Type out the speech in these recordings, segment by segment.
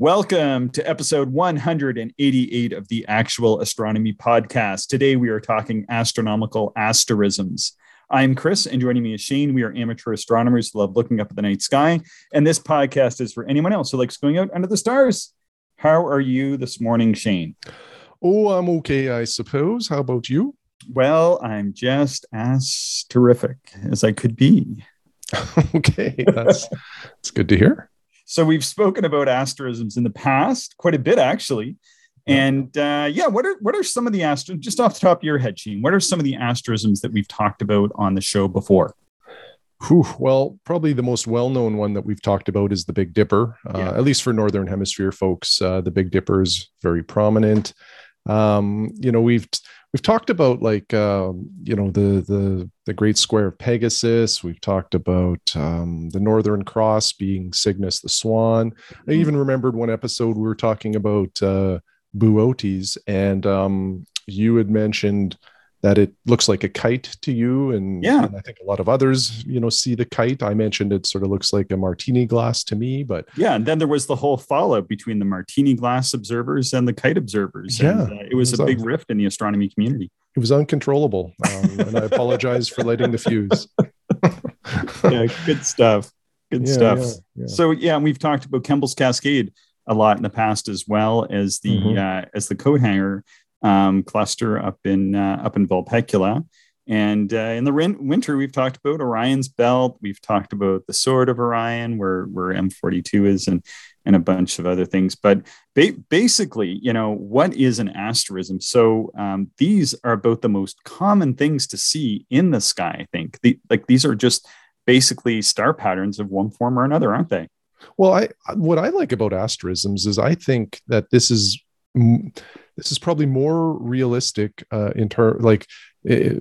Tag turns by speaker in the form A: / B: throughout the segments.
A: Welcome to episode 188 of the Actual Astronomy Podcast. Today we are talking astronomical asterisms. I'm Chris, and joining me is Shane. We are amateur astronomers who love looking up at the night sky. And this podcast is for anyone else who likes going out under the stars. How are you this morning, Shane?
B: Oh, I'm okay, I suppose. How about you?
A: Well, I'm just as terrific as I could be.
B: okay, that's, that's good to hear.
A: So we've spoken about asterisms in the past, quite a bit actually. And uh, yeah, what are what are some of the asterisms? Just off the top of your head, Shane, what are some of the asterisms that we've talked about on the show before?
B: Whew, well, probably the most well-known one that we've talked about is the Big Dipper. Uh, yeah. At least for Northern Hemisphere folks, uh, the Big Dipper is very prominent. Um, you know, we've we've talked about like um, you know the the the Great Square of Pegasus. We've talked about um, the Northern Cross being Cygnus the Swan. I even remembered one episode we were talking about uh, Boötes, and um, you had mentioned that it looks like a kite to you and,
A: yeah.
B: and, i think a lot of others you know see the kite i mentioned it sort of looks like a martini glass to me but
A: yeah and then there was the whole fallout between the martini glass observers and the kite observers
B: yeah
A: and, uh, it, was it was a big un- rift in the astronomy community
B: it was uncontrollable um, and i apologize for lighting the fuse
A: yeah good stuff good yeah, stuff yeah, yeah. so yeah we've talked about Kemble's cascade a lot in the past as well as the mm-hmm. uh, as the coat hanger um, cluster up in uh, up in Vulpecula. And uh, in the winter, we've talked about Orion's belt. We've talked about the sword of Orion, where where M42 is, and and a bunch of other things. But ba- basically, you know, what is an asterism? So um, these are about the most common things to see in the sky. I think the, like these are just basically star patterns of one form or another, aren't they?
B: Well, I what I like about asterisms is I think that this is this is probably more realistic uh, in terms like uh,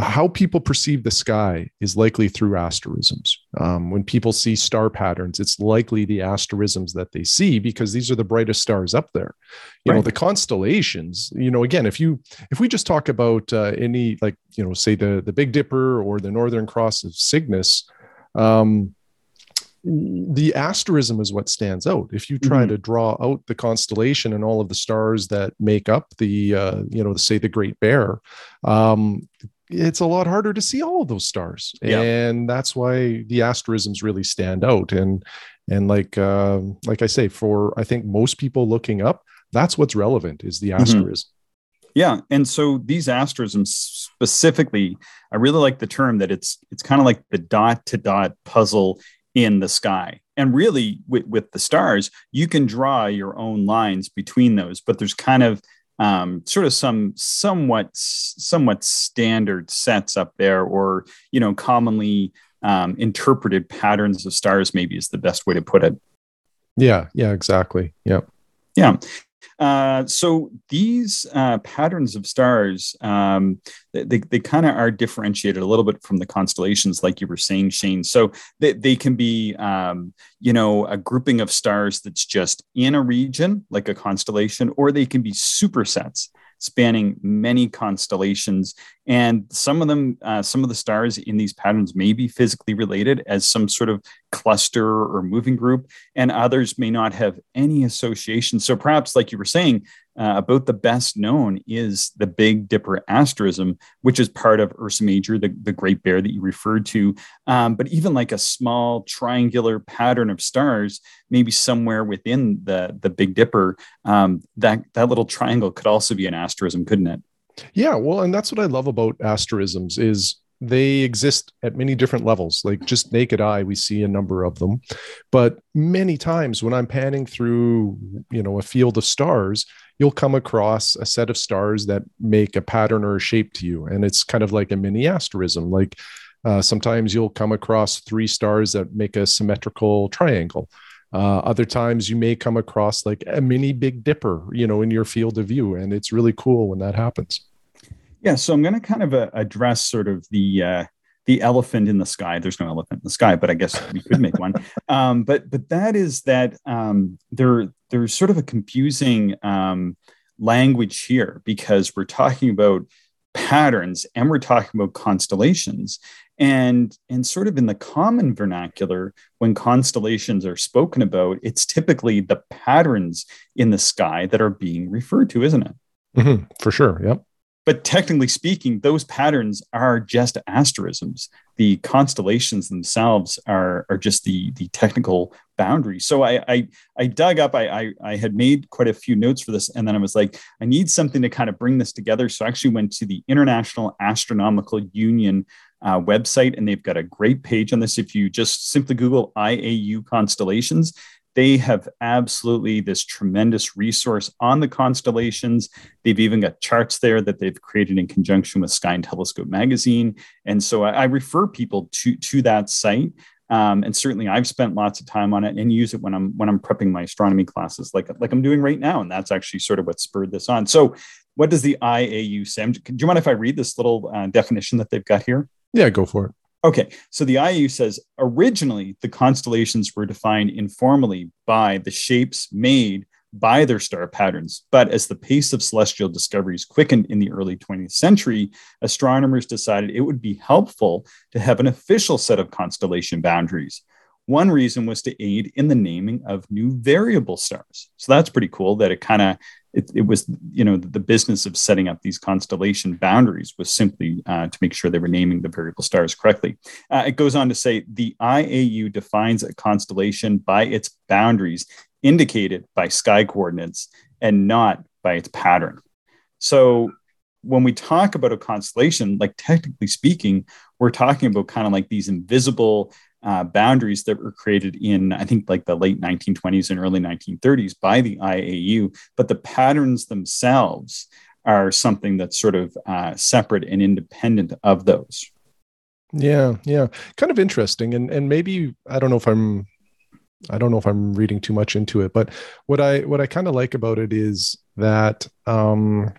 B: how people perceive the sky is likely through asterisms. Um, when people see star patterns, it's likely the asterisms that they see because these are the brightest stars up there. You right. know, the constellations. You know, again, if you if we just talk about uh, any like you know, say the the Big Dipper or the Northern Cross of Cygnus. Um, the asterism is what stands out if you try mm-hmm. to draw out the constellation and all of the stars that make up the uh, you know say the great bear um, it's a lot harder to see all of those stars yeah. and that's why the asterisms really stand out and and like uh, like i say for i think most people looking up that's what's relevant is the asterism
A: mm-hmm. yeah and so these asterisms specifically i really like the term that it's it's kind of like the dot to dot puzzle in the sky. And really, with, with the stars, you can draw your own lines between those, but there's kind of um, sort of some somewhat somewhat standard sets up there, or you know, commonly um, interpreted patterns of stars. Maybe is the best way to put it.
B: Yeah. Yeah. Exactly. Yep.
A: Yeah. Uh, so these uh, patterns of stars, um, they, they kind of are differentiated a little bit from the constellations, like you were saying, Shane. So they, they can be, um, you know, a grouping of stars that's just in a region, like a constellation, or they can be supersets spanning many constellations. And some of them, uh, some of the stars in these patterns may be physically related as some sort of cluster or moving group, and others may not have any association. So perhaps, like you were saying, uh, about the best known is the Big Dipper asterism, which is part of Ursa Major, the, the Great Bear that you referred to. Um, but even like a small triangular pattern of stars, maybe somewhere within the, the Big Dipper, um, that, that little triangle could also be an asterism, couldn't it?
B: Yeah, well, and that's what I love about asterisms is they exist at many different levels like just naked eye we see a number of them but many times when i'm panning through you know a field of stars you'll come across a set of stars that make a pattern or a shape to you. And it's kind of like a mini asterism. Like uh, sometimes you'll come across three stars that make a symmetrical triangle. Uh, other times you may come across like a mini Big Dipper, you know, in your field of view. And it's really cool when that happens.
A: Yeah. So I'm going to kind of uh, address sort of the, uh, the elephant in the sky. There's no elephant in the sky, but I guess we could make one. Um, but but that is that um, there there's sort of a confusing um, language here because we're talking about patterns and we're talking about constellations and and sort of in the common vernacular when constellations are spoken about it's typically the patterns in the sky that are being referred to isn't it
B: mm-hmm, for sure yep
A: but technically speaking, those patterns are just asterisms. The constellations themselves are, are just the, the technical boundaries. So I, I, I dug up, I, I, I, had made quite a few notes for this, and then I was like, I need something to kind of bring this together. So I actually went to the International Astronomical Union uh, website, and they've got a great page on this. If you just simply Google IAU constellations, they have absolutely this tremendous resource on the constellations. They've even got charts there that they've created in conjunction with Sky and Telescope magazine. And so I, I refer people to, to that site. Um, and certainly I've spent lots of time on it and use it when I'm when I'm prepping my astronomy classes, like like I'm doing right now. And that's actually sort of what spurred this on. So, what does the IAU say? Do you mind if I read this little uh, definition that they've got here?
B: Yeah, go for it.
A: Okay, so the IAU says originally the constellations were defined informally by the shapes made by their star patterns. But as the pace of celestial discoveries quickened in the early 20th century, astronomers decided it would be helpful to have an official set of constellation boundaries. One reason was to aid in the naming of new variable stars. So that's pretty cool that it kind of it, it, was you know the business of setting up these constellation boundaries was simply uh, to make sure they were naming the variable stars correctly uh, it goes on to say the iau defines a constellation by its boundaries indicated by sky coordinates and not by its pattern so when we talk about a constellation like technically speaking we're talking about kind of like these invisible uh, boundaries that were created in, I think, like the late 1920s and early 1930s by the IAU, but the patterns themselves are something that's sort of uh, separate and independent of those.
B: Yeah, yeah, kind of interesting, and and maybe I don't know if I'm, I don't know if I'm reading too much into it, but what I what I kind of like about it is that um,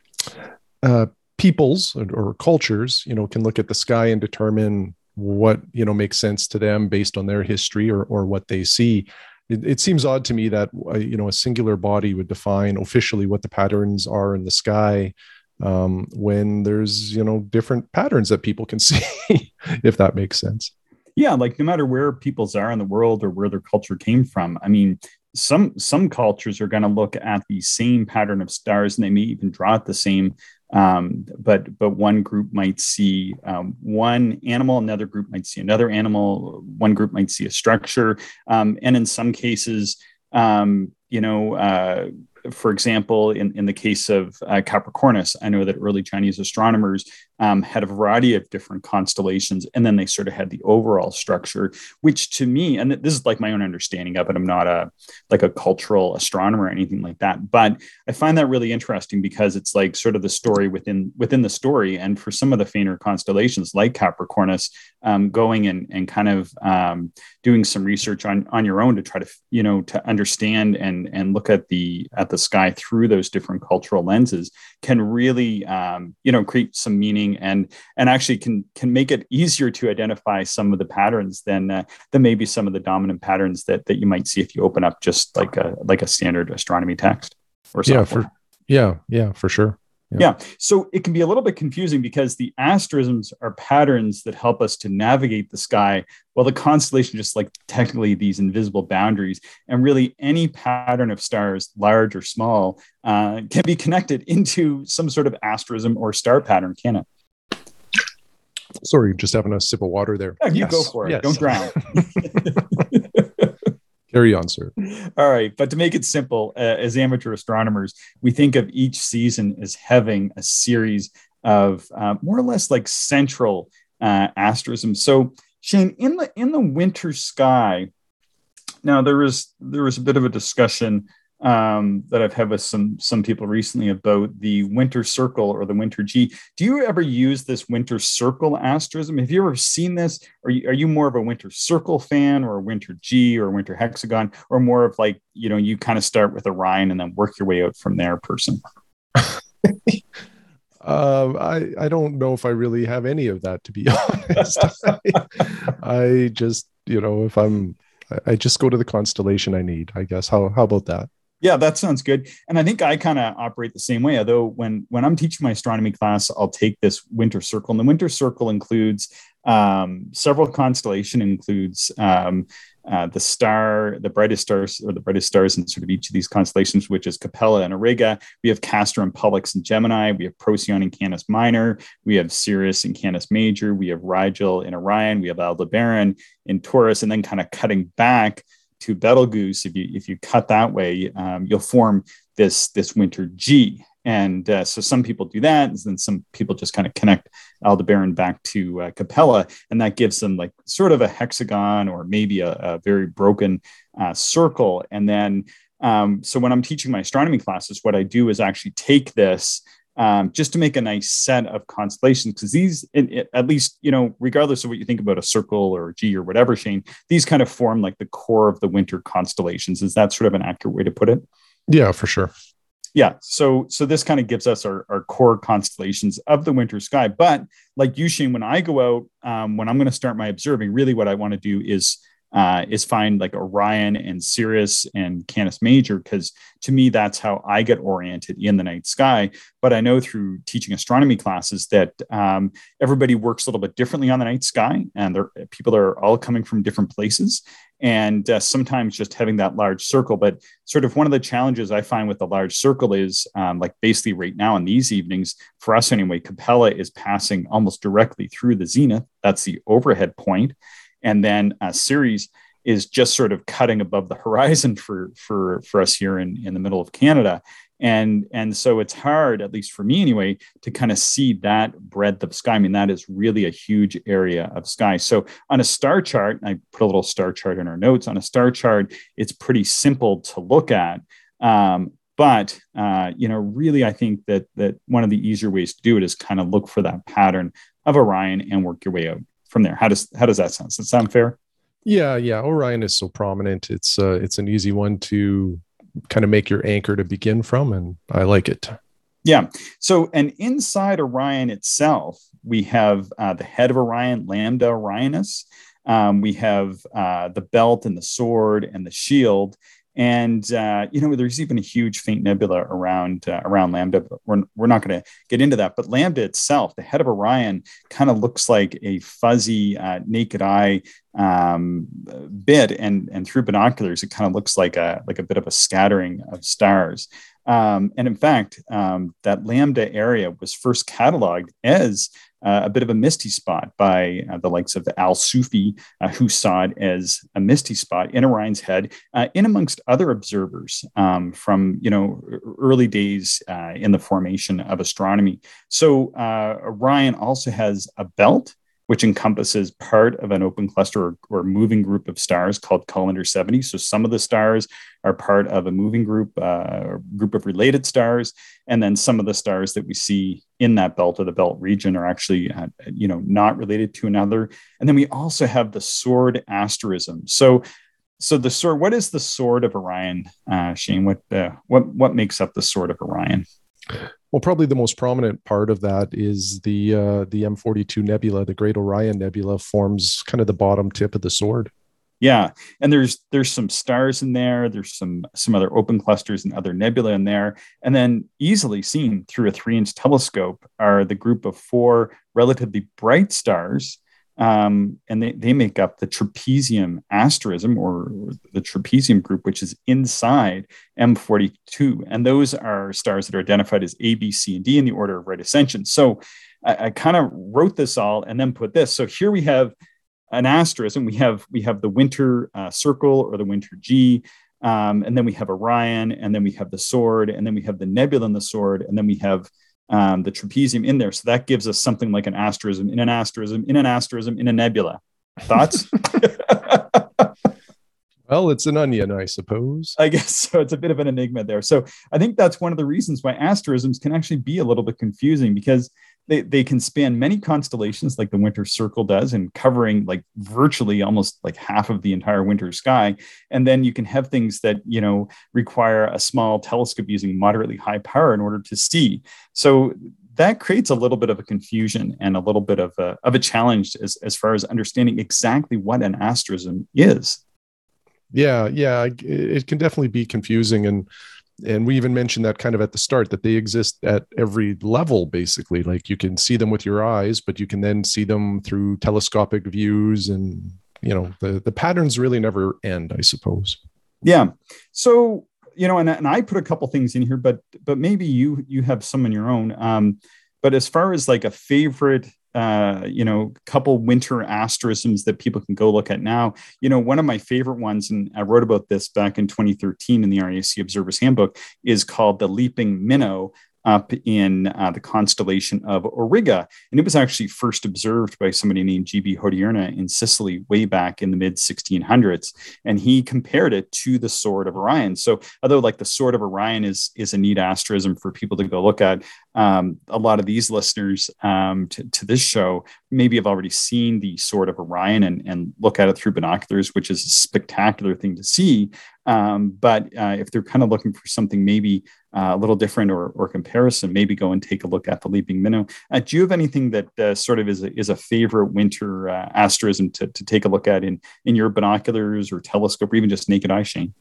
B: uh, peoples or, or cultures, you know, can look at the sky and determine what you know makes sense to them based on their history or or what they see. It, it seems odd to me that uh, you know a singular body would define officially what the patterns are in the sky um, when there's you know different patterns that people can see if that makes sense.
A: Yeah like no matter where peoples are in the world or where their culture came from i mean some some cultures are going to look at the same pattern of stars and they may even draw it the same um, but but one group might see um, one animal, another group might see another animal, one group might see a structure, um, and in some cases, um, you know, uh, for example, in, in the case of uh, Capricornus, I know that early Chinese astronomers um, had a variety of different constellations, and then they sort of had the overall structure, which to me, and this is like my own understanding of it. I'm not a like a cultural astronomer or anything like that, but I find that really interesting because it's like sort of the story within within the story. And for some of the fainter constellations, like Capricornus, um, going and and kind of um, doing some research on on your own to try to you know to understand and and look at the at the sky through those different cultural lenses can really um, you know create some meaning and and actually can can make it easier to identify some of the patterns than uh, than maybe some of the dominant patterns that that you might see if you open up just like a like a standard astronomy text
B: or something. Yeah, for yeah, yeah, for sure.
A: Yeah. yeah. So it can be a little bit confusing because the asterisms are patterns that help us to navigate the sky, while the constellation just like technically these invisible boundaries. And really, any pattern of stars, large or small, uh, can be connected into some sort of asterism or star pattern, can it?
B: Sorry, just having a sip of water there.
A: Yeah, you yes. go for it. Yes. Don't drown.
B: Carry on, sir.
A: All right. But to make it simple, uh, as amateur astronomers, we think of each season as having a series of uh, more or less like central uh, asterisms. So, Shane, in the in the winter sky, now there was there was a bit of a discussion um, that I've had with some some people recently about the winter circle or the winter G. Do you ever use this winter circle asterism? Have you ever seen this? Are you are you more of a winter circle fan or a winter G or a winter hexagon, or more of like you know you kind of start with Orion and then work your way out from there, person?
B: Uh, I I don't know if I really have any of that to be honest. I, I, just you know if I'm I just go to the constellation I need. I guess how how about that?
A: Yeah, that sounds good. And I think I kind of operate the same way. Although when when I'm teaching my astronomy class, I'll take this winter circle, and the winter circle includes um, several constellation. Includes um, uh, the star, the brightest stars, or the brightest stars in sort of each of these constellations, which is Capella and Auriga. We have Castor and Pollux and Gemini. We have Procyon and Canis Minor. We have Sirius and Canis Major. We have Rigel in Orion. We have Aldebaran in Taurus, and then kind of cutting back to Betelgeuse, if you if you cut that way, um, you'll form this this winter G. And uh, so some people do that, and then some people just kind of connect Aldebaran back to uh, Capella, and that gives them like sort of a hexagon or maybe a, a very broken uh, circle. And then um, so when I'm teaching my astronomy classes, what I do is actually take this um, just to make a nice set of constellations because these it, it, at least you know regardless of what you think about a circle or a g or whatever shane these kind of form like the core of the winter constellations. Is that sort of an accurate way to put it?
B: Yeah for sure.
A: Yeah. So so this kind of gives us our, our core constellations of the winter sky. But like you shane when i go out um, when i'm going to start my observing really what i want to do is uh, is find like Orion and Sirius and Canis Major, because to me, that's how I get oriented in the night sky. But I know through teaching astronomy classes that um, everybody works a little bit differently on the night sky, and people are all coming from different places. And uh, sometimes just having that large circle, but sort of one of the challenges I find with the large circle is um, like basically right now in these evenings, for us anyway, Capella is passing almost directly through the zenith. That's the overhead point and then a Sirius is just sort of cutting above the horizon for for for us here in in the middle of Canada. And, and so it's hard, at least for me anyway, to kind of see that breadth of sky. I mean, that is really a huge area of sky. So on a star chart, I put a little star chart in our notes. On a star chart, it's pretty simple to look at. Um, but uh, you know, really, I think that that one of the easier ways to do it is kind of look for that pattern of Orion and work your way out from there. How does how does that sound? Does that sound fair?
B: Yeah, yeah. Orion is so prominent. It's uh, it's an easy one to kind of make your anchor to begin from, and I like it.
A: Yeah. So, and inside Orion itself, we have uh, the head of Orion, Lambda Orionis. Um, we have uh, the belt and the sword and the shield, and uh, you know, there's even a huge faint nebula around uh, around Lambda. But we're we're not going to get into that. But Lambda itself, the head of Orion, kind of looks like a fuzzy, uh, naked eye um, bit, and and through binoculars, it kind of looks like a like a bit of a scattering of stars. Um, and in fact, um, that Lambda area was first cataloged as a bit of a misty spot by uh, the likes of Al Sufi, uh, who saw it as a misty spot in Orion's head, uh, in amongst other observers um, from you know early days uh, in the formation of astronomy. So uh, Orion also has a belt which encompasses part of an open cluster or, or, moving group of stars called Collinder 70. So some of the stars are part of a moving group, uh, group of related stars, and then some of the stars that we see in that belt or the belt region are actually, uh, you know, not related to another. And then we also have the sword asterism. So so the sword, what is the sword of Orion, uh, Shane? What uh, what what makes up the sword of Orion?
B: Well, probably the most prominent part of that is the uh, the M42 Nebula, the Great Orion Nebula, forms kind of the bottom tip of the sword.
A: Yeah, and there's there's some stars in there. There's some some other open clusters and other nebula in there, and then easily seen through a three inch telescope are the group of four relatively bright stars um, and they, they make up the trapezium asterism or, the trapezium group, which is inside M42. And those are stars that are identified as A, B, C, and D in the order of right ascension. So I, I kind of wrote this all and then put this. So here we have an asterism. We have we have the winter uh, circle or the winter G. Um, and then we have Orion, and then we have the sword, and then we have the nebula in the sword, and then we have um, the trapezium in there. So that gives us something like an asterism in an asterism in an asterism in a nebula. Thoughts?
B: well, it's an onion, I suppose.
A: I guess so. It's a bit of an enigma there. So I think that's one of the reasons why asterisms can actually be a little bit confusing because they, they can span many constellations like the winter circle does and covering like virtually almost like half of the entire winter sky. And then you can have things that you know require a small telescope using moderately high power in order to see. So that creates a little bit of a confusion and a little bit of a, of a challenge as, as far as understanding exactly what an asterism is.
B: Yeah, yeah, it can definitely be confusing. And and we even mentioned that kind of at the start that they exist at every level basically. Like you can see them with your eyes but you can then see them through telescopic views and you know the the patterns really never end i suppose.
A: Yeah. So you know and, and i put a couple things in here but but maybe you you have some in your own. Um but as far as like a favorite uh, you know, a couple winter asterisms that people can go look at now. You know, one of my favorite ones, and I wrote about this back in 2013 in the RAC Observer's Handbook, is called the Leaping Minnow up in uh, the constellation of Auriga. And it was actually first observed by somebody named G.B. Hodierna in Sicily way back in the mid 1600s. And he compared it to the Sword of Orion. So, although like the Sword of Orion is, is a neat asterism for people to go look at, um, a lot of these listeners um, to, to, this show maybe have already seen the Sword of Orion and, and look at it through binoculars, which is a spectacular thing to see. Um, but uh, if they're kind of looking for something maybe uh, a little different or, or comparison, maybe go and take a look at the Leaping Minnow. Uh, do you have anything that uh, sort of is a, is a favorite winter uh, asterism to, to take a look at in, in your binoculars or telescope or even just naked eye, Shane?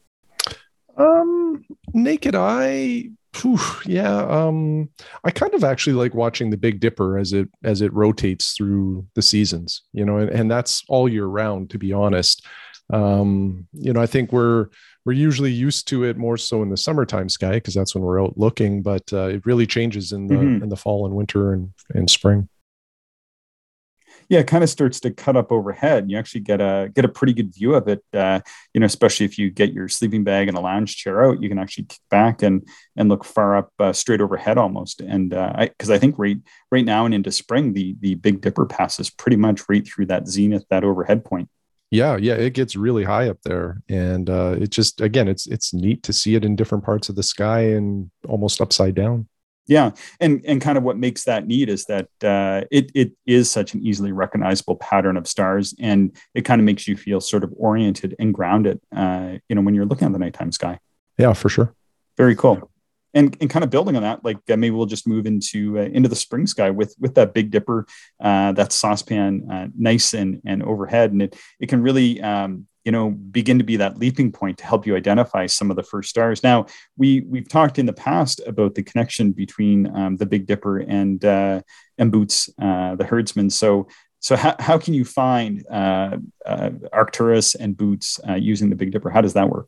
B: Um, naked eye, whew, yeah. Um, I kind of actually like watching the Big Dipper as it as it rotates through the seasons, you know, and, and that's all year round, to be honest. Um, you know, I think we're we're usually used to it more so in the summertime sky because that's when we're out looking but uh, it really changes in the mm-hmm. in the fall and winter and, and spring
A: yeah it kind of starts to cut up overhead you actually get a get a pretty good view of it uh, you know especially if you get your sleeping bag and a lounge chair out you can actually kick back and and look far up uh, straight overhead almost. And because uh, I, I think right right now and into spring the the big dipper passes pretty much right through that zenith that overhead point.
B: Yeah yeah it gets really high up there. And uh, it just again it's it's neat to see it in different parts of the sky and almost upside down
A: yeah and and kind of what makes that neat is that uh, it it is such an easily recognizable pattern of stars and it kind of makes you feel sort of oriented and grounded uh, you know when you're looking at the nighttime sky.
B: Yeah for sure.
A: Very cool. And, and kind of building on that, like uh, maybe we'll just move into uh, into the spring sky with with that Big Dipper, uh, that saucepan, uh, nice and and overhead, and it it can really um, you know begin to be that leaping point to help you identify some of the first stars. Now we we've talked in the past about the connection between um, the Big Dipper and uh, and Boots, uh, the herdsman. So so how, how can you find Arcturus and Boots using the Big Dipper? How does that work?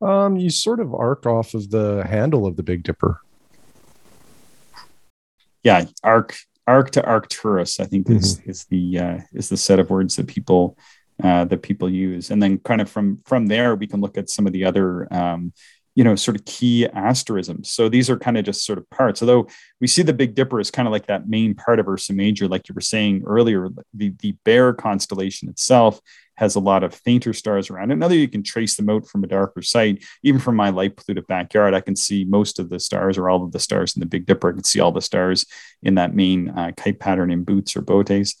B: Um, you sort of arc off of the handle of the Big Dipper.
A: Yeah, arc arc to Arcturus, I think is mm-hmm. is the uh, is the set of words that people uh, that people use, and then kind of from from there we can look at some of the other um, you know sort of key asterisms. So these are kind of just sort of parts. Although we see the Big Dipper as kind of like that main part of Ursa Major, like you were saying earlier, the the Bear constellation itself has a lot of fainter stars around it. Another, you can trace them out from a darker site. Even from my light polluted backyard, I can see most of the stars or all of the stars in the Big Dipper. I can see all the stars in that main uh, kite pattern in Boots or Boötes.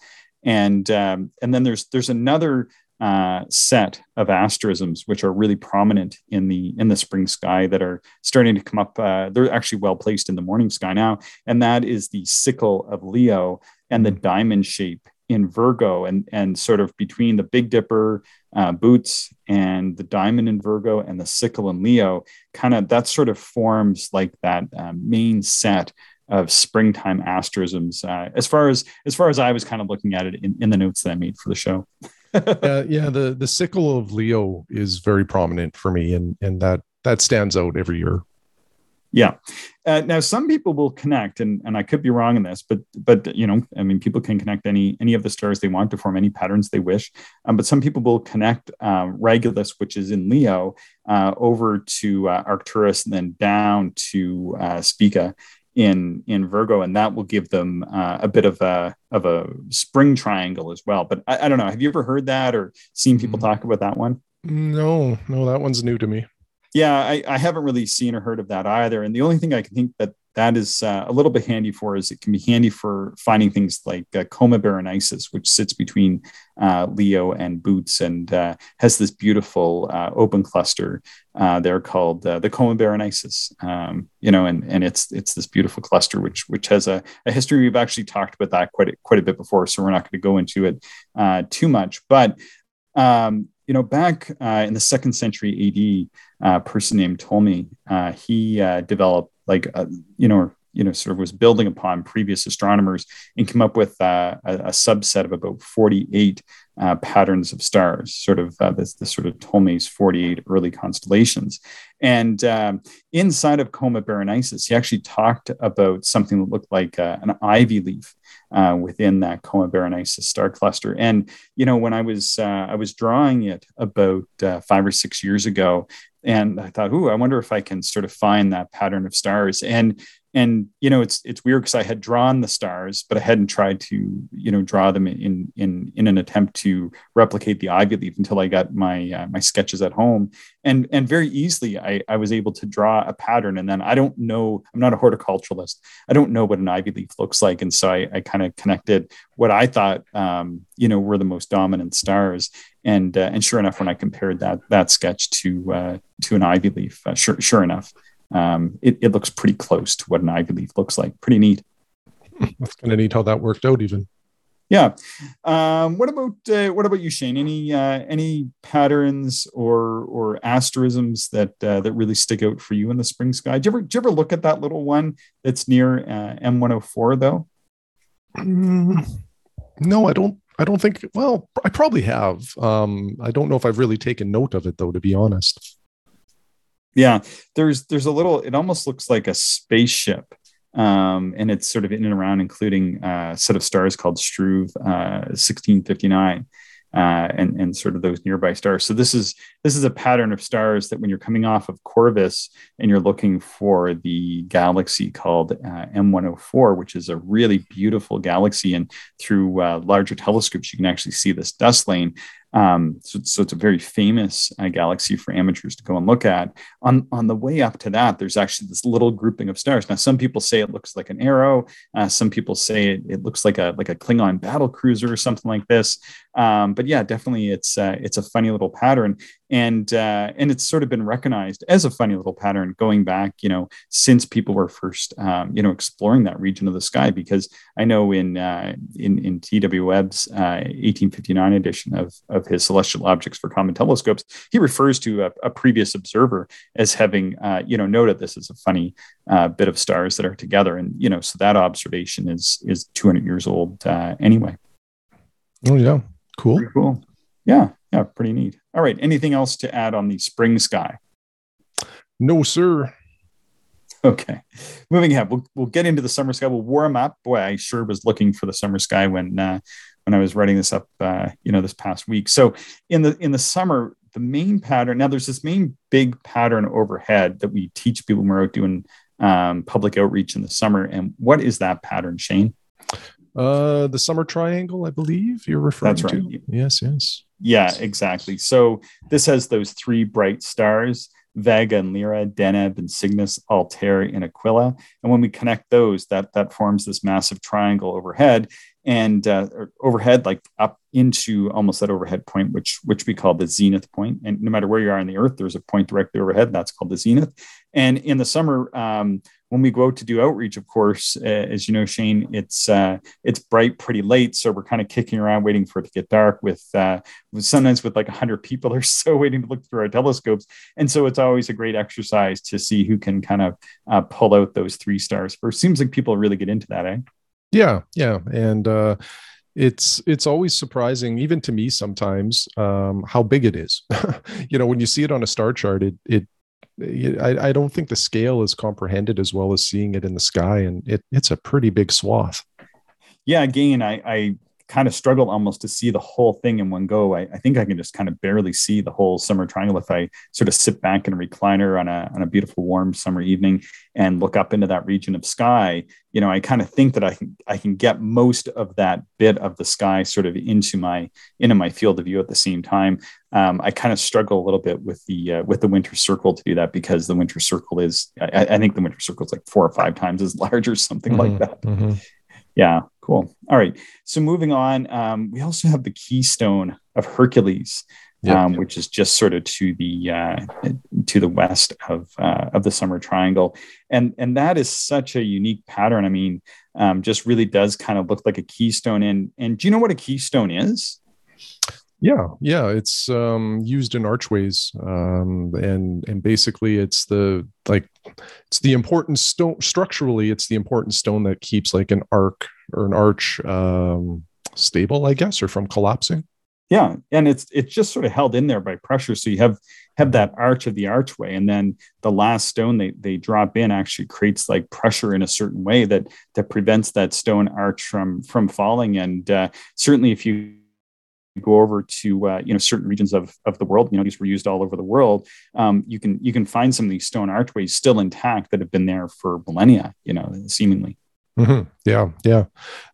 A: And um, and then there's there's another uh, set of asterisms which are really prominent in the in the spring sky that are starting to come up. Uh, they're actually well placed in the morning sky now, and that is the sickle of Leo and the diamond shape in Virgo and and sort of between the Big Dipper uh, boots and the diamond in Virgo and the sickle in Leo, kind of that sort of forms like that uh, main set of springtime asterisms. Uh, as far as as far as I was kind of looking at it in, in the notes that I made for the show.
B: yeah, yeah. The the sickle of Leo is very prominent for me, and and that that stands out every year.
A: Yeah. Uh, now, some people will connect, and, and I could be wrong in this, but but you know, I mean, people can connect any any of the stars they want to form any patterns they wish. Um, but some people will connect uh, Regulus, which is in Leo, uh, over to uh, Arcturus, and then down to uh, Spica in in Virgo, and that will give them uh, a bit of a of a spring triangle as well. But I, I don't know. Have you ever heard that or seen people mm-hmm. talk about that one?
B: No, no, that one's new to me
A: yeah, I, I, haven't really seen or heard of that either. And the only thing I can think that that is uh, a little bit handy for is it can be handy for finding things like uh, Coma Berenices, which sits between uh, Leo and Boots and uh, has this beautiful uh, open cluster. Uh, they're called the Coma Berenices, um, you know, and and it's it's this beautiful cluster which which has a, a history. We've actually talked about that quite a, quite a bit before, so we're not going to go into it too much, but. Um, you know, back uh, in the second century AD, uh, a person named Ptolemy, uh, he uh, developed like, a, you know, you know, sort of was building upon previous astronomers and came up with uh, a, a, subset of about 48 uh, patterns of stars, sort of this, this sort of Ptolemy's 48 early constellations. And um, inside of Coma Berenices, he actually talked about something that looked like an ivy leaf uh, within that Coma Berenices star cluster. And you know, when I was uh, I was drawing it about uh, five or six years ago, and I thought, "Ooh, I wonder if I can sort of find that pattern of stars." And and you know it's it's weird because i had drawn the stars but i hadn't tried to you know draw them in in in an attempt to replicate the ivy leaf until i got my uh, my sketches at home. And and very easily I, I was able to draw a pattern. And then i don't know i'm not a horticulturalist. I don't know what an ivy leaf looks like. And so i, I kind of connected what i thought um, you know were the most dominant stars. And uh, and sure enough when i compared that that sketch to uh, to an ivy leaf uh, sure sure enough um, it, it looks pretty close to what an ivy leaf looks like. Pretty neat.
B: That's kind of neat how that worked out, even.
A: Yeah. Um, what about uh, what about you, Shane? Any uh, any patterns or or asterisms that uh, that really stick out for you in the spring sky? Do you ever do you ever look at that little one that's near uh, M104 though?
B: Mm, no, I don't. I don't think. Well, I probably have. Um, I don't know if I've really taken note of it though, to be honest.
A: Yeah, there's there's a little. It almost looks like a spaceship, um, and it's sort of in and around, including a set of stars called Struve uh, 1659. Uh, and and sort of those nearby stars. So this is this is a pattern of stars that when you're coming off of Corvus and you're looking for the galaxy called uh, M104, which is a really beautiful galaxy, and through uh, larger telescopes you can actually see this dust lane. Um, so, so, it's a very famous uh, galaxy for amateurs to go and look at. On, on the way up to that, there's actually this little grouping of stars. Now, some people say it looks like an arrow. Uh, some people say it, it, looks like a like a Klingon battle cruiser or something like this. Um, but yeah, definitely, it's uh, it's a funny little pattern and uh, and it's sort of been recognized as a funny little pattern going back, you know, since people were first, um, you know, exploring that region of the sky. Because I know in uh, in in T.W. Webb's uh, 1859 edition of of his Celestial Objects for Common Telescopes, he refers to a, a previous observer as having, uh, you know, noted this as a funny uh, bit of stars that are together, and you know, so that observation is is 200 years old uh, anyway.
B: Oh yeah, cool.
A: Pretty cool. Yeah, yeah, pretty neat. All right. Anything else to add on the spring sky?
B: No, sir.
A: Okay. Moving ahead, we'll, we'll get into the summer sky. We'll warm up. Boy, I sure was looking for the summer sky when uh, when I was writing this up, uh, you know, this past week. So in the in the summer, the main pattern. Now, there's this main big pattern overhead that we teach people when we're out doing um, public outreach in the summer. And what is that pattern, Shane?
B: Uh, the summer triangle, I believe you're referring That's right. to. Yes, yes.
A: Yeah, exactly. So this has those three bright stars. Vega and Lyra, Deneb and Cygnus, Altair and Aquila. And when we connect those, that that forms this massive triangle overhead and uh, overhead, like up into almost that overhead point, which which we call the zenith point. And no matter where you are on the Earth, there's a point directly overhead. That's called the zenith. And in the summer, um, when we go out to do outreach, of course, uh, as you know, Shane, it's uh, it's bright pretty late, so we're kind of kicking around waiting for it to get dark. With, uh, with sometimes with like hundred people or so waiting to look through our telescopes, and so it's always a great exercise to see who can kind of uh, pull out those three stars first. Seems like people really get into that, eh?
B: Yeah, yeah, and uh, it's it's always surprising, even to me sometimes, um, how big it is. you know, when you see it on a star chart, it it I, I don't think the scale is comprehended as well as seeing it in the sky, and it, it's a pretty big swath.
A: Yeah, again, I, I kind of struggle almost to see the whole thing in one go. I, I, think I can just kind of barely see the whole summer triangle if I sort of sit back in a recliner on a, on a beautiful warm summer evening and look up into that region of sky. You know, I kind of think that I can I can get most of that bit of the sky sort of into my into my field of view at the same time. Um, I kind of struggle a little bit with the uh, with the winter circle to do that because the winter circle is I, I, think the winter circle is like four or five times as large or something mm-hmm, like that. Mm-hmm. Yeah, cool. All right. So moving on, um, we also have the keystone of Hercules, yep, um, yep. which is just sort of to the uh, to the west of uh, of the Summer Triangle, and and that is such a unique pattern. I mean, um, just really does kind of look like a keystone. And and do you know what a keystone is?
B: Yeah, yeah, it's um, used in archways, um, and and basically it's the like it's the important stone structurally. It's the important stone that keeps like an arc or an arch um, stable, I guess, or from collapsing.
A: Yeah, and it's it's just sort of held in there by pressure, so you have have that arch of the archway, and then the last stone they they drop in actually creates like pressure in a certain way that that prevents that stone arch from from falling. And uh, certainly, if you go over to uh, you know certain regions of, of the world you know these were used all over the world um, you can you can find some of these stone archways still intact that have been there for millennia you know seemingly.
B: Mm-hmm. yeah yeah.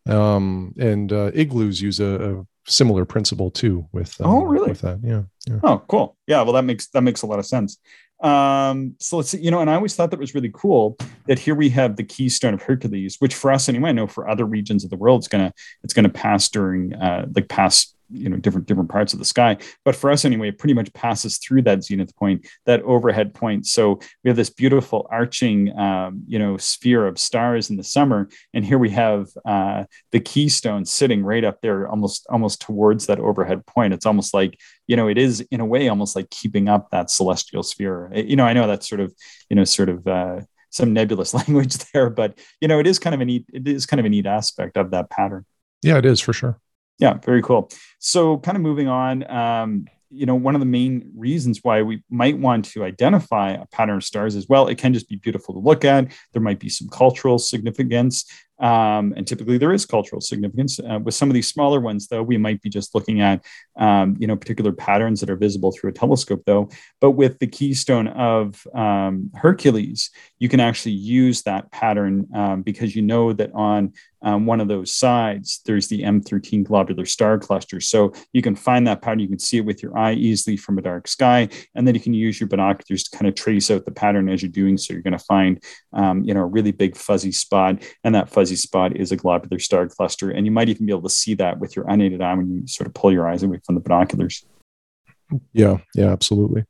B: Um, and uh, igloos use a, a, similar principle too with
A: um, oh really?
B: with that. Yeah, yeah.
A: Oh cool. Yeah well that makes that makes a lot of sense. Um, so let's see, you know, and I always thought that was really cool that here we have the keystone of Hercules, which for us anyway, I know for other regions of the world, it's gonna it's gonna pass during uh, like pass you know different different parts of the sky. But for us anyway it pretty much passes through that zenith point that overhead point. So we have this beautiful arching um, you know sphere of stars in the summer. And here we have uh, the keystone sitting right up there almost almost towards that overhead point. It's almost like you know it is in a way almost like keeping up that celestial sphere. You know i know that's sort of you know sort of uh, some nebulous language there but you know it is kind of a neat it is kind of a neat aspect of that pattern.
B: Yeah it is for sure
A: yeah, very cool. So, kind of moving on, um, you know, one of the main reasons why we might want to identify a pattern of stars as well, it can just be beautiful to look at. There might be some cultural significance. Um, and typically there is cultural significance. Uh, with some of these smaller ones, though, we might be just looking at, um, you know, particular patterns that are visible through a telescope, though. But with the keystone of um, Hercules, you can actually use that pattern um, because you know that on um, one of those sides, there's the M13 globular star cluster. So you can find that pattern. You can see it with your eye easily from a dark sky. And then you can use your binoculars to kind of trace out the pattern as you're doing so. You're going to find, um, you know, a really big fuzzy spot. And that fuzzy spot is a globular star cluster. And you might even be able to see that with your unaided eye when you sort of pull your eyes away from the binoculars.
B: Yeah, yeah, absolutely.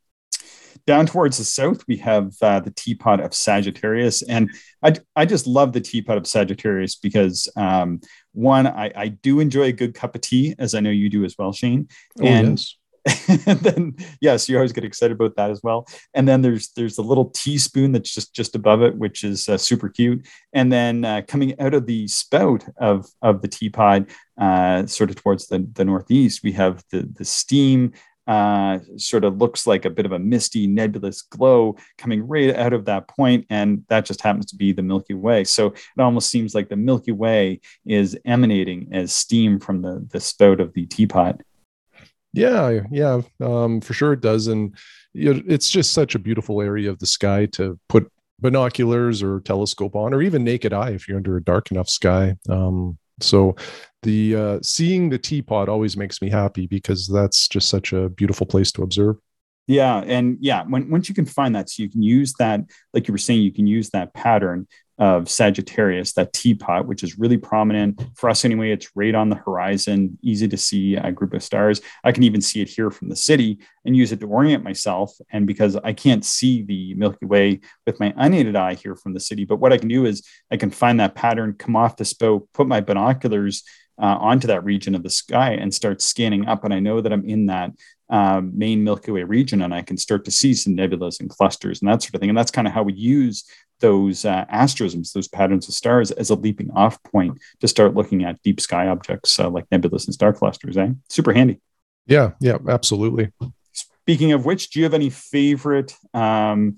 A: Down towards the south, we have uh, the teapot of Sagittarius. And I, I just love the teapot of Sagittarius because, um, one, I, I do enjoy a good cup of tea, as I know you do as well, Shane.
B: Oh, and yes.
A: and then yes you always get excited about that as well and then there's there's a little teaspoon that's just just above it which is uh, super cute and then uh, coming out of the spout of of the teapot uh, sort of towards the, the northeast we have the the steam uh, sort of looks like a bit of a misty, nebulous glow coming right out of that point, and that just happens to be the Milky Way. So it almost seems like the Milky Way is emanating as steam from the the spout of the teapot.
B: Yeah, yeah, um, for sure it does, and it's just such a beautiful area of the sky to put binoculars or telescope on, or even naked eye if you're under a dark enough sky. Um, so the uh, seeing the teapot always makes me happy because that's just such a beautiful place to observe.
A: Yeah, and yeah, when once you can find that, so you can use that, like you were saying, you can use that pattern of Sagittarius, that teapot, which is really prominent for us anyway. It's right on the horizon, easy to see a group of stars. I can even see it here from the city and use it to orient myself. And because I can't see the Milky Way with my unaided eye here from the city, but what I can do is I can find that pattern, come off the spoke, put my binoculars uh, onto that region of the sky and start scanning up. And I know that I'm in that um, main Milky Way region, and I can start to see some nebulas and clusters and that sort of thing. And that's kind of how we use those uh, asterisms, those patterns of stars, as a leaping off point to start looking at deep sky objects uh, like nebulas and star clusters. Eh? Super handy.
B: Yeah, yeah, absolutely.
A: Speaking of which, do you have any favorite, um,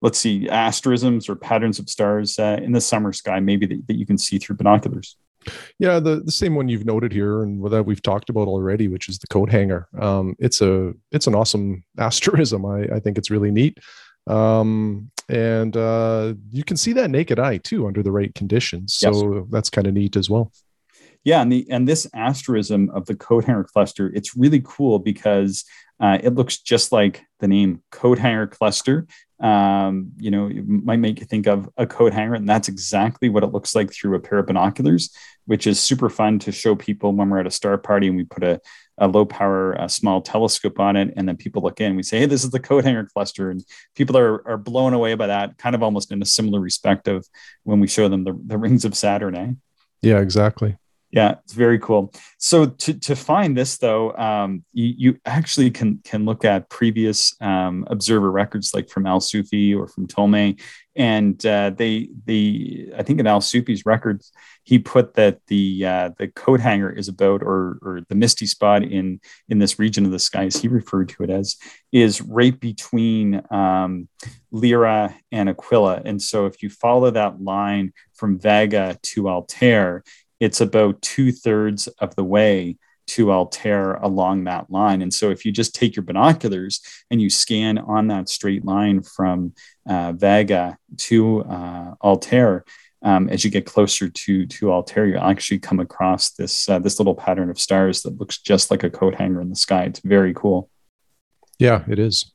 A: let's see, asterisms or patterns of stars uh, in the summer sky, maybe that, that you can see through binoculars?
B: Yeah, the, the same one you've noted here and that we've talked about already, which is the coat hanger. Um, it's a it's an awesome asterism. I, I think it's really neat. Um, and uh, you can see that naked eye too under the right conditions. So yes. that's kind of neat as well.
A: Yeah, and the and this asterism of the coat hanger cluster, it's really cool because uh, it looks just like the name coat hanger cluster. Um, you know, it might make you think of a coat hanger, and that's exactly what it looks like through a pair of binoculars, which is super fun to show people when we're at a star party and we put a, a low power a small telescope on it, and then people look in. And we say, "Hey, this is the coat hanger cluster," and people are are blown away by that. Kind of almost in a similar respect of when we show them the, the rings of Saturn. Eh?
B: Yeah, exactly.
A: Yeah, it's very cool. So to, to find this though, um, you, you actually can can look at previous um, observer records like from Al Sufi or from Ptolemy, and uh, they the I think in Al Sufi's records he put that the uh, the coat hanger is about or or the misty spot in in this region of the skies he referred to it as is right between um, Lyra and Aquila, and so if you follow that line from Vega to Altair it's about two thirds of the way to Altair along that line. And so if you just take your binoculars and you scan on that straight line from uh, Vega to uh, Altair, um, as you get closer to to Altair, you actually come across this uh, this little pattern of stars that looks just like a coat hanger in the sky. It's very cool.
B: Yeah, it is.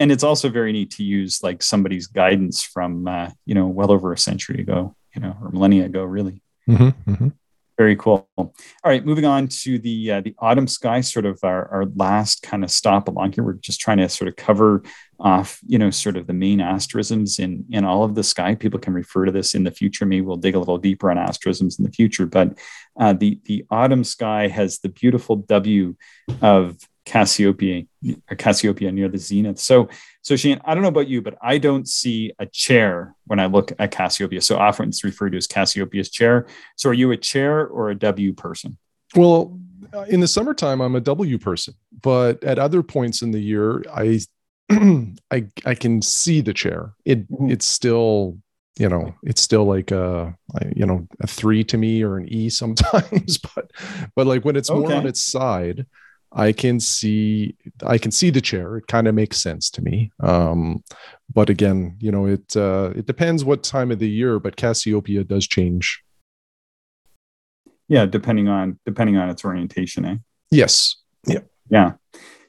A: And it's also very neat to use like somebody's guidance from uh, you know well over a century ago, you know, or millennia ago, really. Mm-hmm, mm-hmm. Very cool. All right, moving on to the uh, the autumn sky, sort of our, our last kind of stop along here. We're just trying to sort of cover off, you know, sort of the main asterisms in in all of the sky. People can refer to this in the future. Maybe we'll dig a little deeper on asterisms in the future. But uh, the the autumn sky has the beautiful W of Cassiopeia, Cassiopeia near the zenith. So, so Shane, I don't know about you, but I don't see a chair when I look at Cassiopeia. So often it's referred to as Cassiopeia's chair. So, are you a chair or a W person?
B: Well, uh, in the summertime, I'm a W person, but at other points in the year, I, I, I can see the chair. It, mm-hmm. it's still you know it's still like a you know a three to me or an e sometimes but but like when it's okay. more on its side I can see I can see the chair. It kind of makes sense to me. Um, but again, you know, it uh, it depends what time of the year. But Cassiopeia does change.
A: Yeah, depending on depending on its orientation. Eh?
B: Yes.
A: Yeah. Yeah.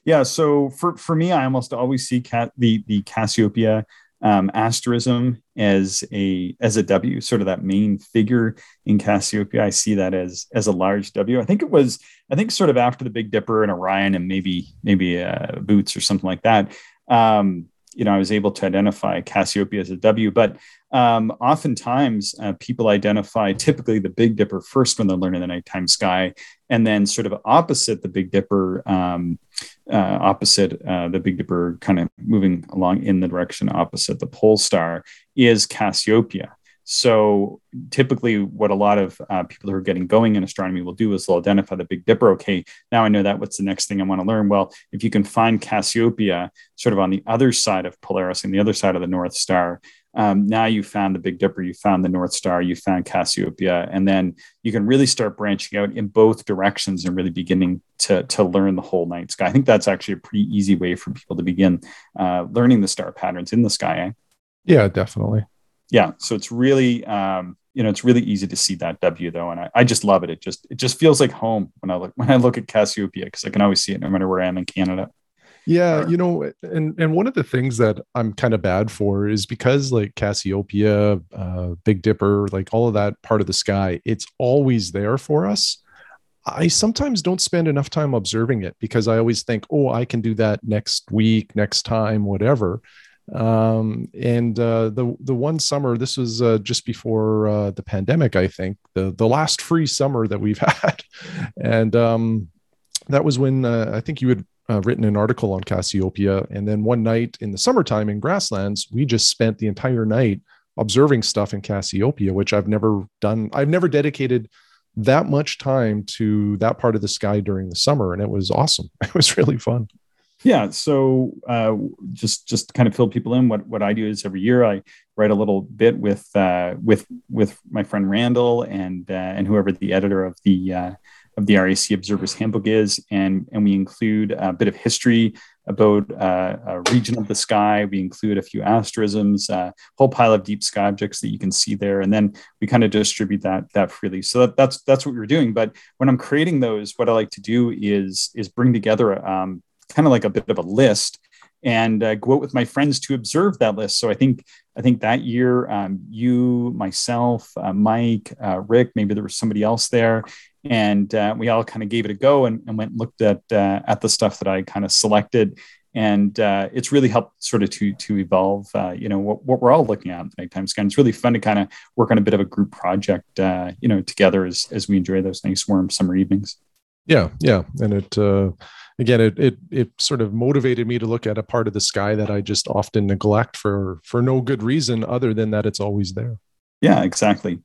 A: Yeah. So for for me, I almost always see cat the the Cassiopeia um, asterism as a as a W, sort of that main figure in Cassiopeia. I see that as as a large W. I think it was I think sort of after the Big Dipper and Orion and maybe maybe uh, Bootes or something like that. Um, you know, I was able to identify Cassiopeia as a W, but um, oftentimes uh, people identify typically the Big Dipper first when they're learning the nighttime sky, and then sort of opposite the Big Dipper, um, uh, opposite uh, the Big Dipper, kind of moving along in the direction opposite the pole star is Cassiopeia. So typically, what a lot of uh, people who are getting going in astronomy will do is they'll identify the Big Dipper. Okay, now I know that. What's the next thing I want to learn? Well, if you can find Cassiopeia sort of on the other side of Polaris, and the other side of the North Star, um, now you found the Big Dipper, you found the North Star, you found Cassiopeia, and then you can really start branching out in both directions and really beginning to, to learn the whole night sky. I think that's actually a pretty easy way for people to begin uh, learning the star patterns in the sky. Eh?
B: Yeah, definitely.
A: Yeah, so it's really um, you know it's really easy to see that W though, and I, I just love it. It just it just feels like home when I look when I look at Cassiopeia because I can always see it no matter where I am in Canada.
B: Yeah, you know, and and one of the things that I'm kind of bad for is because like Cassiopeia, uh, Big Dipper, like all of that part of the sky, it's always there for us. I sometimes don't spend enough time observing it because I always think, oh, I can do that next week, next time, whatever. Um, and uh, the the one summer, this was uh, just before uh, the pandemic, I think, the the last free summer that we've had, and um, that was when uh, I think you had uh, written an article on Cassiopeia. And then one night in the summertime in grasslands, we just spent the entire night observing stuff in Cassiopeia, which I've never done. I've never dedicated that much time to that part of the sky during the summer. And it was awesome. It was really fun.
A: Yeah. So uh, just just kind of fill people in, what what I do is every year I write a little bit with uh, with with my friend Randall and uh, and whoever the editor of the uh, of the RASC Observer's Handbook is, and, and we include a bit of history about uh, a region of the sky. We include a few asterisms, a uh, whole pile of deep sky objects that you can see there, and then we kind of distribute that that freely. So that, that's that's what we're doing. But when I'm creating those, what I like to do is is bring together um, kind of like a bit of a list and uh, go out with my friends to observe that list. So I think I think that year, um, you, myself, uh, Mike, uh, Rick, maybe there was somebody else there, and uh, we all kind of gave it a go and, and went and looked at uh, at the stuff that I kind of selected. And uh, it's really helped sort of to to evolve you know what, what we're all looking at the nighttime sky it's really fun to kind of work on a bit of a group project you know together as, as we enjoy those nice warm summer evenings.
B: Yeah yeah. And it again it, it it sort of motivated me to look at a part of the sky that i just often neglect for for no good reason other than that it's always there
A: yeah, exactly.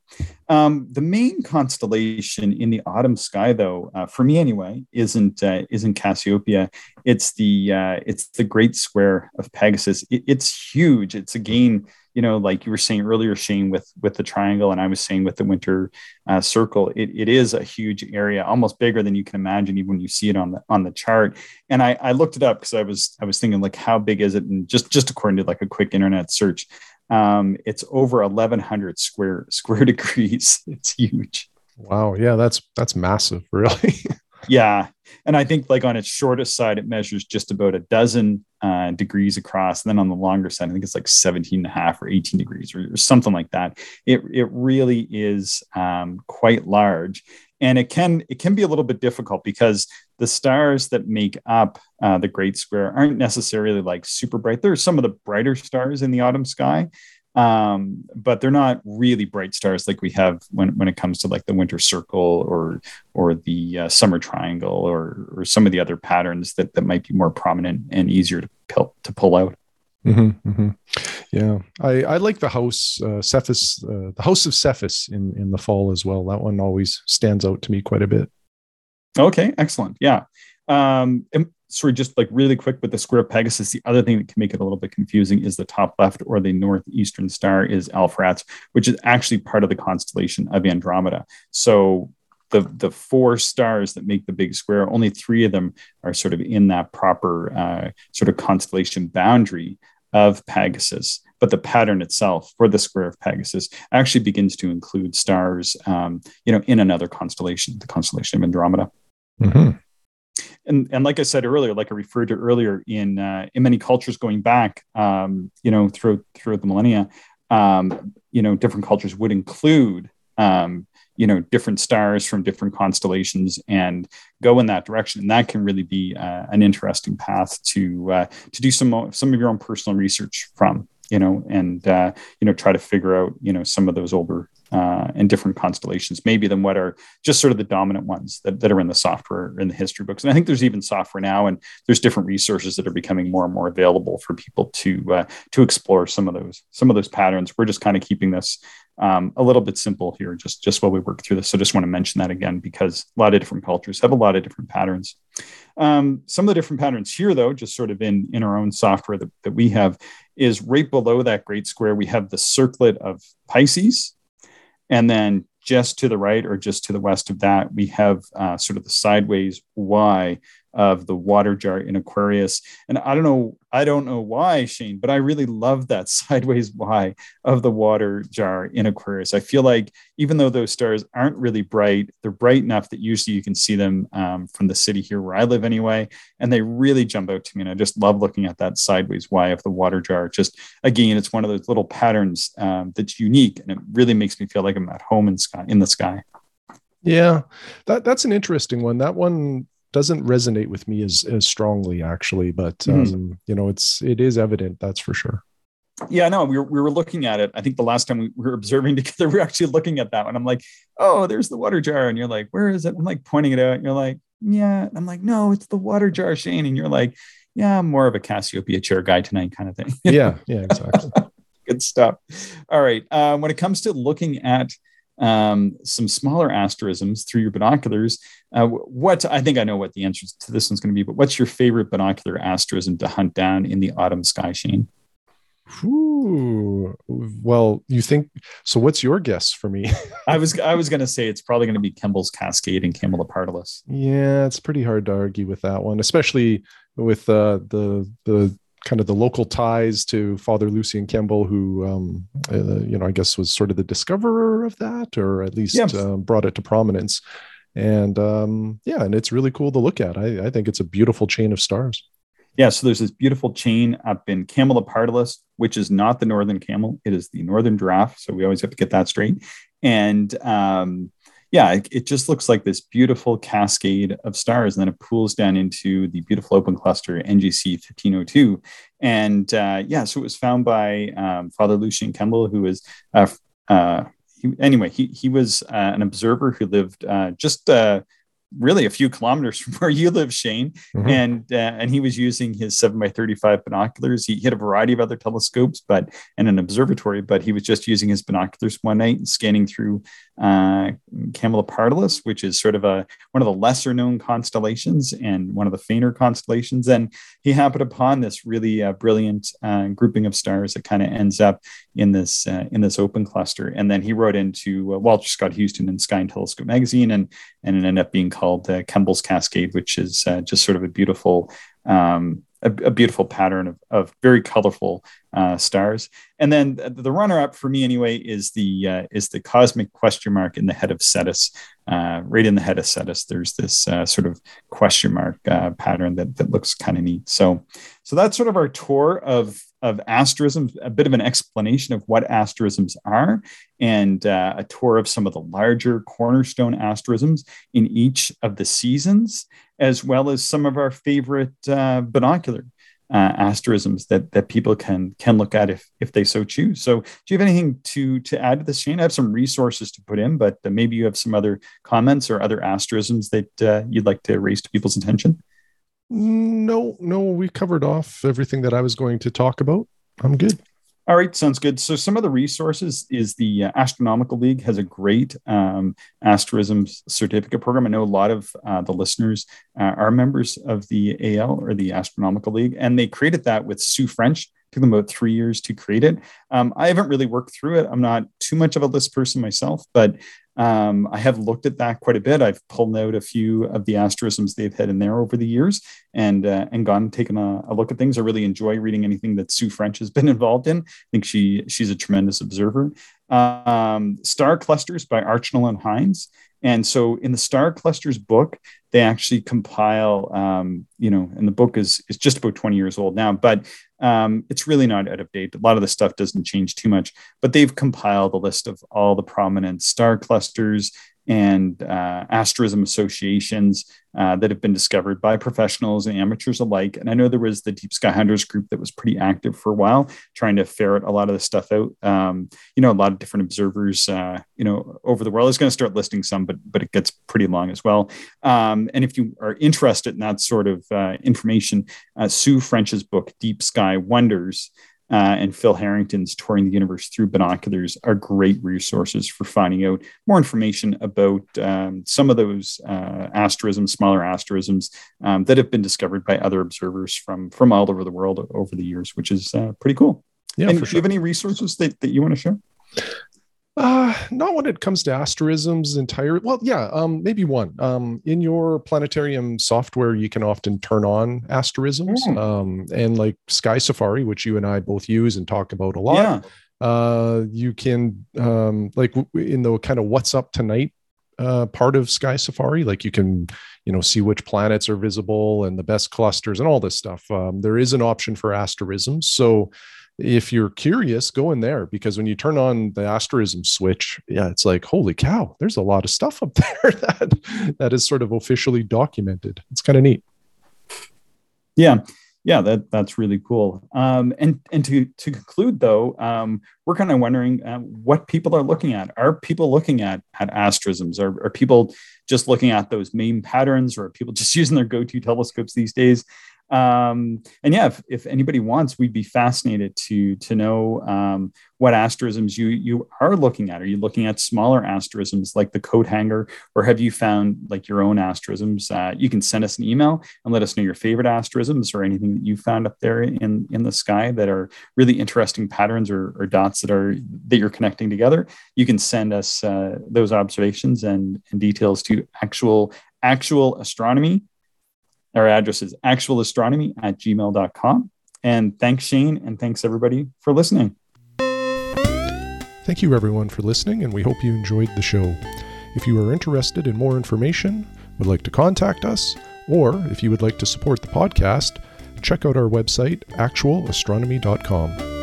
A: Um, the main constellation in the autumn sky, though, uh, for me anyway, isn't uh, isn't Cassiopeia. It's the uh, it's the Great Square of Pegasus. It, it's huge. It's again, you know, like you were saying earlier, Shane, with with the triangle, and I was saying with the winter uh, circle. It, it is a huge area, almost bigger than you can imagine, even when you see it on the on the chart. And I, I looked it up because I was I was thinking like, how big is it? And just just according to like a quick internet search, um, it's over 1100 square square degrees. It's huge.
B: Wow. Yeah, that's that's massive, really.
A: yeah. And I think like on its shortest side, it measures just about a dozen uh, degrees across. And then on the longer side, I think it's like 17 and a half or 18 degrees or, or something like that. It, it really is um, quite large and it can it can be a little bit difficult because the stars that make up uh, the great square aren't necessarily like super bright There are some of the brighter stars in the autumn sky um, but they're not really bright stars like we have when, when it comes to like the winter circle or or the uh, summer triangle or or some of the other patterns that that might be more prominent and easier to pull, to pull out
B: Mm-hmm, mm-hmm. Yeah, I, I like the house uh, Cepheus, uh, the house of Cepheus in in the fall as well. That one always stands out to me quite a bit.
A: Okay, excellent. Yeah. Um, and sorry, just like really quick with the square of Pegasus, the other thing that can make it a little bit confusing is the top left or the northeastern star is Alpheratz, which is actually part of the constellation of Andromeda. So the the four stars that make the big square, only three of them are sort of in that proper uh, sort of constellation boundary of Pegasus, but the pattern itself for the square of Pegasus actually begins to include stars, um, you know, in another constellation, the constellation of Andromeda. Mm-hmm. And, and like I said earlier, like I referred to earlier, in uh, in many cultures going back, um, you know, through throughout the millennia, um, you know, different cultures would include um, you know different stars from different constellations and go in that direction and that can really be uh, an interesting path to uh, to do some some of your own personal research from you know and uh, you know try to figure out you know some of those older uh, and different constellations maybe than what are just sort of the dominant ones that, that are in the software in the history books. And i think there's even software now and there's different resources that are becoming more and more available for people to uh, to explore some of those some of those patterns. We're just kind of keeping this um, a little bit simple here just just while we work through this. So just want to mention that again because a lot of different cultures have a lot of different patterns. Um, some of the different patterns here though just sort of in in our own software that, that we have is right below that great square we have the circlet of pisces and then just to the right or just to the west of that we have uh, sort of the sideways y of the water jar in Aquarius. And I don't know, I don't know why, Shane, but I really love that sideways Y of the water jar in Aquarius. I feel like even though those stars aren't really bright, they're bright enough that usually you can see them um, from the city here where I live anyway. And they really jump out to me. And I just love looking at that sideways Y of the water jar. Just again, it's one of those little patterns um, that's unique and it really makes me feel like I'm at home in sky in the sky.
B: Yeah, that that's an interesting one. That one doesn't resonate with me as as strongly actually but mm-hmm. um, mm. you know it's it is evident that's for sure.
A: Yeah no we were, we were looking at it. I think the last time we were observing together we were actually looking at that one. I'm like oh there's the water jar. And you're like where is it? I'm like pointing it out and you're like yeah. I'm like no it's the water jar shane. And you're like yeah i'm more of a cassiopeia chair guy tonight kind of thing.
B: Yeah yeah exactly.
A: Good stuff. All right uh, when it comes to looking at um, some smaller asterisms through your binoculars. Uh, what I think I know what the answer to this one's going to be, but what's your favorite binocular asterism to hunt down in the autumn sky, Shane?
B: Ooh, well, you think so? What's your guess for me?
A: I was I was going to say it's probably going to be Kemble's Cascade and Camelopardalis.
B: Yeah, it's pretty hard to argue with that one, especially with uh, the the kind of the local ties to Father Lucian Kemble, who, um, uh, you know, I guess was sort of the discoverer of that, or at least yes. uh, brought it to prominence. And um, yeah, and it's really cool to look at. I, I, think it's a beautiful chain of stars.
A: Yeah, so there's this beautiful chain up in Camelopardalis, which is not the northern camel; it is the northern giraffe. So we always have to get that straight. And um, yeah, it, it, just looks like this beautiful cascade of stars, and then it pools down into the beautiful open cluster NGC 1502. And uh, yeah, so it was found by um, Father Lucian Kemble, who was uh, uh, he, anyway, he he was uh, an observer who lived uh, just uh, really a few kilometers from where you live, Shane. Mm-hmm. And uh, and he was using his seven by thirty five binoculars. He, had a variety of other telescopes, but and an observatory, but he was just using his binoculars one night and scanning through uh, Camelopardalis, which is sort of a one of the lesser known constellations and one of the fainter constellations. And he happened upon this really uh, brilliant uh, grouping of stars that kind of ends up in this uh, in this open cluster. And then he wrote into uh, Walter Scott Houston in Sky and Telescope magazine, and and it ended up being called uh, Kemble's Cascade, which is uh, just sort of a beautiful um, a, a, beautiful pattern of, of very colorful uh, stars. And then the runner-up for me, anyway, is the uh, is the cosmic question mark in the head of Cetus. Uh, right in the head of Cetus, there's this sort of question mark pattern that that looks kind of neat. So, so that's sort of our tour of of asterisms, a bit of an explanation of what asterisms are, and uh, a tour of some of the larger cornerstone asterisms in each of the seasons as well as some of our favorite uh, binocular uh, asterisms that that people can can look at if if they so choose. So, do you have anything to to add to this, Shane? I have some resources to put in, but uh, maybe you have some other comments or other asterisms that uh, you'd like to raise to people's attention.
B: No, no, we covered off everything that I was going to talk about. I'm good.
A: All right, sounds good. So some of the resources is the uh, Astronomical League has a great um, asterism certificate program. I know a lot of uh, the listeners uh, are members of the AL or the Astronomical League, and they created that with Sue French. Took them about three years to create it. Um, I haven't really worked through it. I'm not too much of a list person myself, but um, I have looked at that quite a bit. I've pulled out a few of the asterisms they've had in there over the years and uh, and gone and taken a, a, look at things. I really enjoy reading anything that Sue French has been involved in. I think she she's a tremendous observer. Um, Star Clusters by Archinal and Hynes. And so in the Star Clusters book, they actually compile, um, you know, and the book is is just about 20 years old now, but um, it's really not out of date. A lot of the stuff doesn't change too much, but they've compiled a list of all the prominent star clusters and uh, asterism associations uh, that have been discovered by professionals and amateurs alike. And I know there was the Deep Sky Hunters group that was pretty active for a while, trying to ferret a lot of the stuff out. Um, you know, a lot of different observers, uh, you know, over the world. I was going to start listing some, but but it gets pretty long as well. Um, and if you are interested in that sort of uh, information, uh, Sue French's book, Deep Sky Wonders uh, and Phil Harrington's Touring the Universe Through Binoculars are great resources for finding out more information about um, some of those uh, asterisms, smaller asterisms um, that have been discovered by other observers from from all over the world over the years, which is uh, pretty cool. Yeah, and do sure. you have any resources that, that you want to share?
B: Uh, not when it comes to asterisms entire. Well, yeah, um, maybe one. Um, in your planetarium software, you can often turn on asterisms. Mm. Um, and like Sky Safari, which you and I both use and talk about a lot. Yeah. Uh, you can um, like in the kind of what's up tonight uh, part of Sky Safari. Like you can, you know, see which planets are visible and the best clusters and all this stuff. Um, there is an option for asterisms. So if you're curious, go in there because when you turn on the asterism switch, yeah, it's like, holy cow, there's a lot of stuff up there that that is sort of officially documented. It's kind of neat.
A: Yeah. Yeah, that that's really cool. Um, and and to to conclude though, um, we're kind of wondering uh, what people are looking at. Are people looking at at asterisms? Are, are people just looking at those main patterns, or are people just using their go-to telescopes these days? Um, and yeah, if, if anybody wants, we'd be fascinated to to know um, what asterisms you you are looking at. Are you looking at smaller asterisms like the coat hanger, or have you found like your own asterisms? Uh, you can send us an email and let us know your favorite asterisms or anything that you found up there in in the sky that are really interesting patterns or, or dots that are that you're connecting together. You can send us uh, those observations and, and details to actual actual astronomy our address is actualastronomy at gmail.com. And thanks, Shane, and thanks everybody for listening.
B: Thank you, everyone, for listening, and we hope you enjoyed the show. If you are interested in more information, would like to contact us, or if you would like to support the podcast, check out our website, actualastronomy.com.